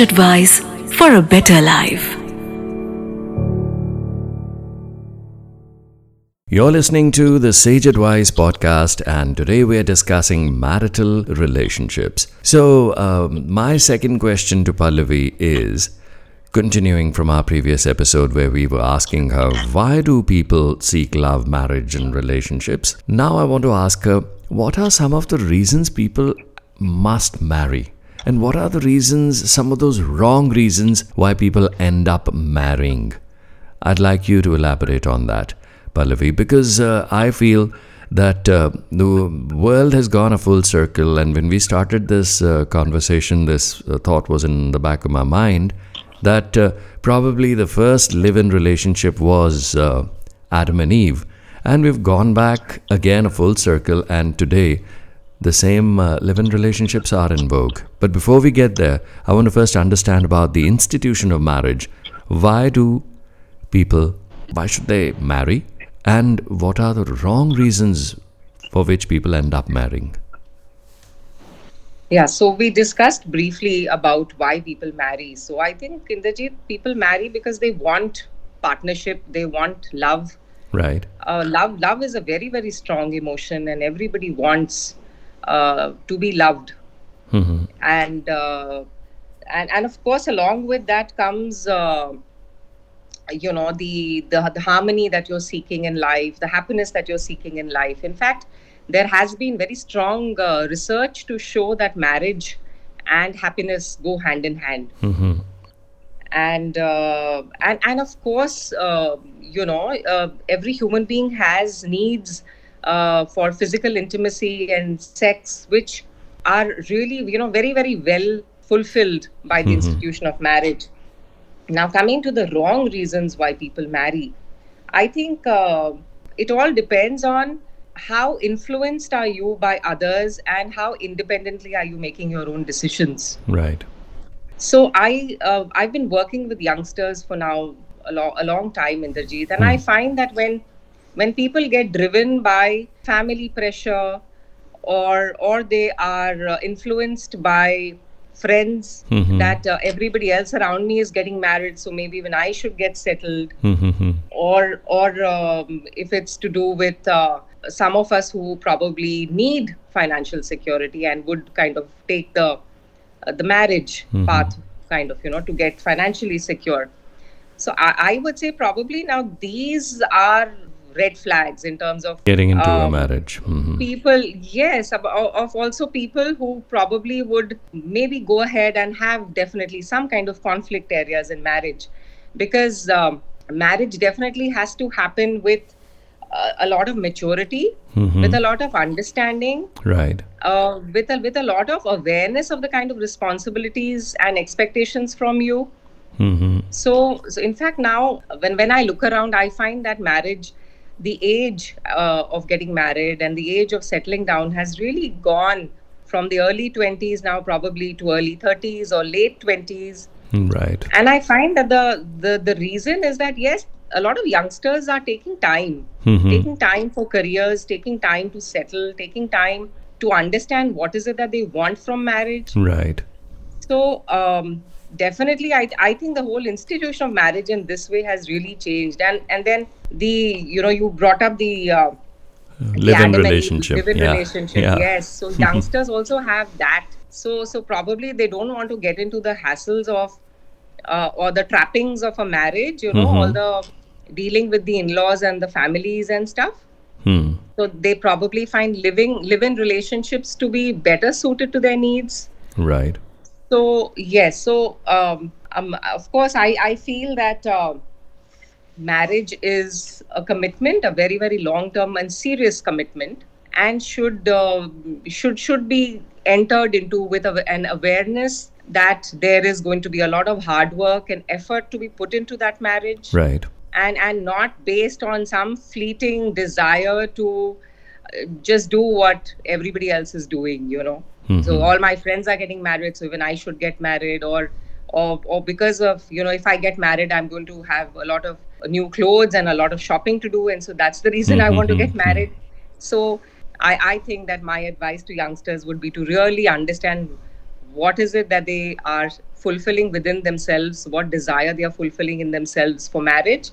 sage advice for a better life. You're listening to the Sage Advice podcast, and today we're discussing marital relationships. So, um, my second question to Pallavi is continuing from our previous episode where we were asking her, why do people seek love, marriage, and relationships? Now, I want to ask her, what are some of the reasons people must marry? And what are the reasons, some of those wrong reasons, why people end up marrying? I'd like you to elaborate on that. Pallavi, because uh, I feel that uh, the world has gone a full circle. And when we started this uh, conversation, this uh, thought was in the back of my mind that uh, probably the first live in relationship was uh, Adam and Eve. And we've gone back again a full circle, and today the same uh, live in relationships are in vogue. But before we get there, I want to first understand about the institution of marriage. Why do people, why should they marry? And what are the wrong reasons for which people end up marrying? Yeah, so we discussed briefly about why people marry. So I think, Indrajit, people marry because they want partnership, they want love. Right. Uh, love, love is a very, very strong emotion, and everybody wants uh, to be loved. hmm And uh, and and of course, along with that comes, uh, you know, the, the the harmony that you're seeking in life, the happiness that you're seeking in life. In fact, there has been very strong uh, research to show that marriage and happiness go hand in hand hmm and uh, and and of course uh, you know uh, every human being has needs uh, for physical intimacy and sex which are really you know very very well fulfilled by the Mhm. institution of marriage now coming to the wrong reasons why people marry i think uh, it all depends on how influenced are you by others and how independently are you making your own decisions Right. so I uh, I've been working with youngsters for now a, lo- a long time, Indrajit, and I find that when when people get driven by family pressure or or they are uh, influenced by friends Mhm. that uh, everybody else around me is getting married so maybe when i should get settled hmm or or um, if it's to do with uh, some of us who probably need financial security and would kind of take the uh, the marriage Mhm. path kind of you know to get financially secure so I, I would say probably now these are red flags in terms of Getting into a um, marriage. hmm people yes of, of also people who probably would maybe go ahead and have definitely some kind of conflict areas in marriage because um, marriage definitely has to happen with uh, a lot of maturity Mhm. with a lot of understanding Right. uh, with a with a lot of awareness of the kind of responsibilities and expectations from you hmm so, so in fact now when when i look around i find that marriage the age uh, of getting married and the age of settling down has really gone from the early 20s now probably to early 30s or late 20s Right. and i find that the the, the reason is that yes a lot of youngsters are taking time hmm taking time for careers taking time to settle taking time to understand what is it that they want from marriage Right. so um, definitely, I I think the whole institution of marriage in this way has really changed. And and then the you know you brought up the uh, the Live in Adam and Eve relationship. live-in yeah. relationship. Yeah. Yes. So youngsters also have that. So so probably they don't want to get into the hassles of uh, or the trappings of a marriage. You know Mhm. all the dealing with the in-laws and the families and stuff. Hmm. So they probably find living live-in relationships to be better suited to their needs. Right. So yes, so um, um, of course, I I feel that uh, marriage is a commitment, a very very long term and serious commitment, and should uh, should should be entered into with a, an awareness that there is going to be a lot of hard work and effort to be put into that marriage Right. and and not based on some fleeting desire to uh, just do what everybody else is doing you know so Mhm. all my friends are getting married so even i should get married or or or because of you know if i get married i'm going to have a lot of new clothes and a lot of shopping to do and so that's the reason i want to get Mhm. married so i i think that my advice to youngsters would be to really understand what is it that they are fulfilling within themselves what desire they are fulfilling in themselves for marriage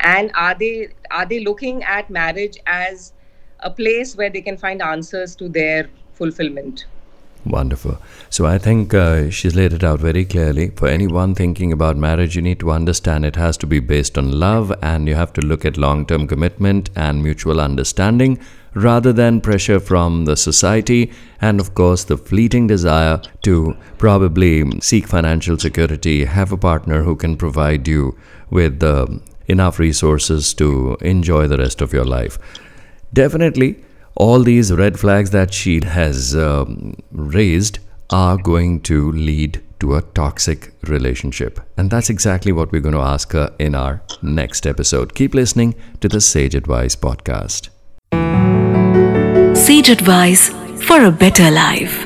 and are they are they looking at marriage as a place where they can find answers to their fulfillment Wonderful. So I think uh, she's laid it out very clearly. For anyone thinking about marriage, you need to understand it has to be based on love and you have to look at long term commitment and mutual understanding rather than pressure from the society and, of course, the fleeting desire to probably seek financial security, have a partner who can provide you with uh, enough resources to enjoy the rest of your life. Definitely all these red flags that she has um, raised are going to lead to a toxic relationship. And that's exactly what we're going to ask her in our next episode. Keep listening to the Sage Advice podcast. Sage Advice for a better life.